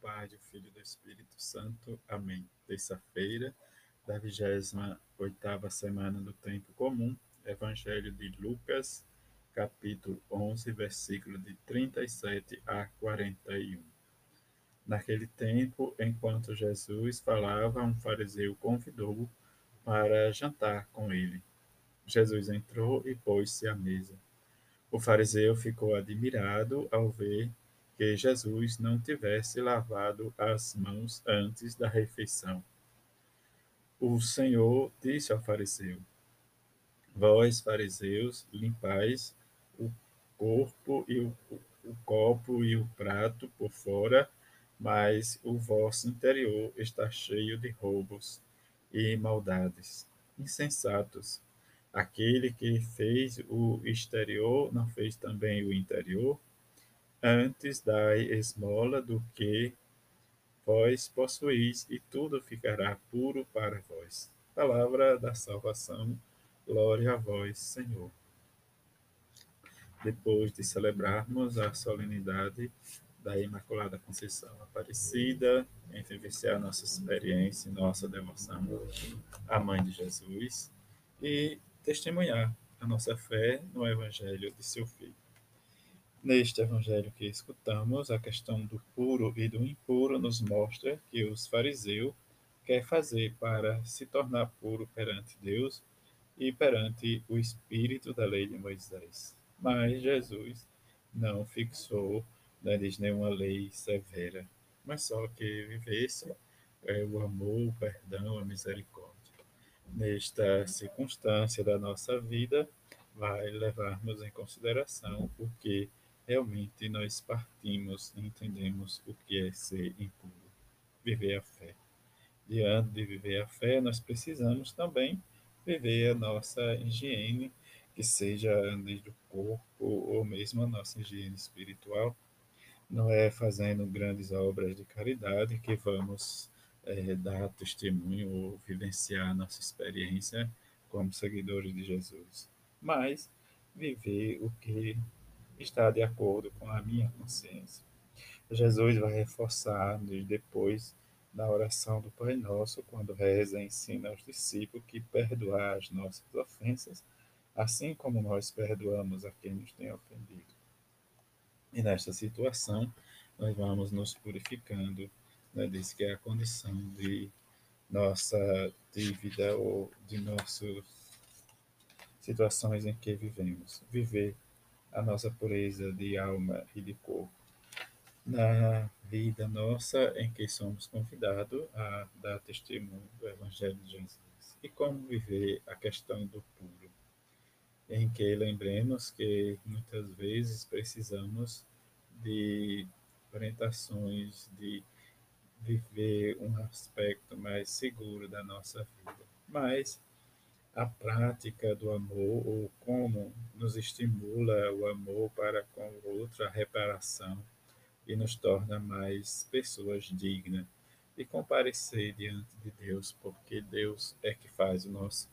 Pai, do Filho e do Espírito Santo. Amém. Terça-feira da 28ª semana do Tempo Comum, Evangelho de Lucas, capítulo 11, versículo de 37 a 41. Naquele tempo, enquanto Jesus falava, um fariseu convidou-o para jantar com ele. Jesus entrou e pôs-se à mesa. O fariseu ficou admirado ao ver que Jesus não tivesse lavado as mãos antes da refeição. O Senhor disse ao fariseu: Vós, fariseus, limpais o corpo e o, o copo e o prato por fora, mas o vosso interior está cheio de roubos e maldades. Insensatos! Aquele que fez o exterior não fez também o interior? Antes dai esmola do que vós possuís, e tudo ficará puro para vós. Palavra da salvação, glória a vós, Senhor. Depois de celebrarmos a solenidade da Imaculada Conceição Aparecida, vivenciar nossa experiência e nossa devoção à Mãe de Jesus e testemunhar a nossa fé no Evangelho de seu Filho. Neste evangelho que escutamos, a questão do puro e do impuro nos mostra que os fariseus quer fazer para se tornar puro perante Deus e perante o espírito da lei de Moisés. Mas Jesus não fixou, diz nenhuma lei severa, mas só que vivesse é, o amor, o perdão, a misericórdia. Nesta circunstância da nossa vida, vai levarmos em consideração o que realmente nós partimos e entendemos o que é ser impuro, viver a fé. Diante de viver a fé, nós precisamos também viver a nossa higiene, que seja desde o corpo ou mesmo a nossa higiene espiritual. Não é fazendo grandes obras de caridade que vamos é, dar testemunho ou vivenciar nossa experiência como seguidores de Jesus, mas viver o que está de acordo com a minha consciência. Jesus vai reforçar depois na oração do Pai Nosso, quando reza e ensina aos discípulos que perdoar as nossas ofensas, assim como nós perdoamos a quem nos tem ofendido. E nesta situação, nós vamos nos purificando, né, diz que é a condição de nossa dívida ou de nossas situações em que vivemos. Viver a nossa pureza de alma e de corpo. Na vida nossa, em que somos convidados a dar testemunho do Evangelho de Jesus. E como viver a questão do puro? Em que lembremos que muitas vezes precisamos de orientações, de viver um aspecto mais seguro da nossa vida. Mas a prática do amor ou como nos estimula o amor para com o outro, a reparação e nos torna mais pessoas dignas de comparecer diante de Deus, porque Deus é que faz o nosso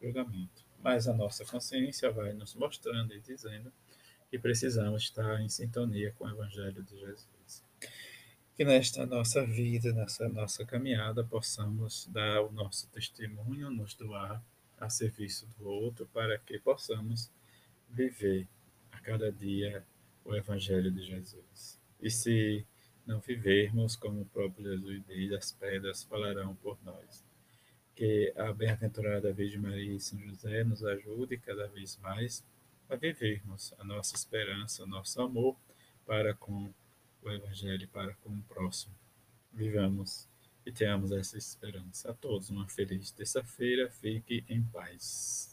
julgamento. Mas a nossa consciência vai nos mostrando e dizendo que precisamos estar em sintonia com o Evangelho de Jesus. Que nesta nossa vida, nessa nossa caminhada, possamos dar o nosso testemunho, nos doar a serviço do outro para que possamos viver a cada dia o Evangelho de Jesus. E se não vivermos como o próprio Jesus diz, as pedras falarão por nós. Que a bem-aventurada Virgem Maria e São José nos ajude cada vez mais a vivermos a nossa esperança, o nosso amor para com o Evangelho, para com o próximo. Vivamos e tenhamos essa esperança. A todos uma feliz terça-feira. Fique em paz.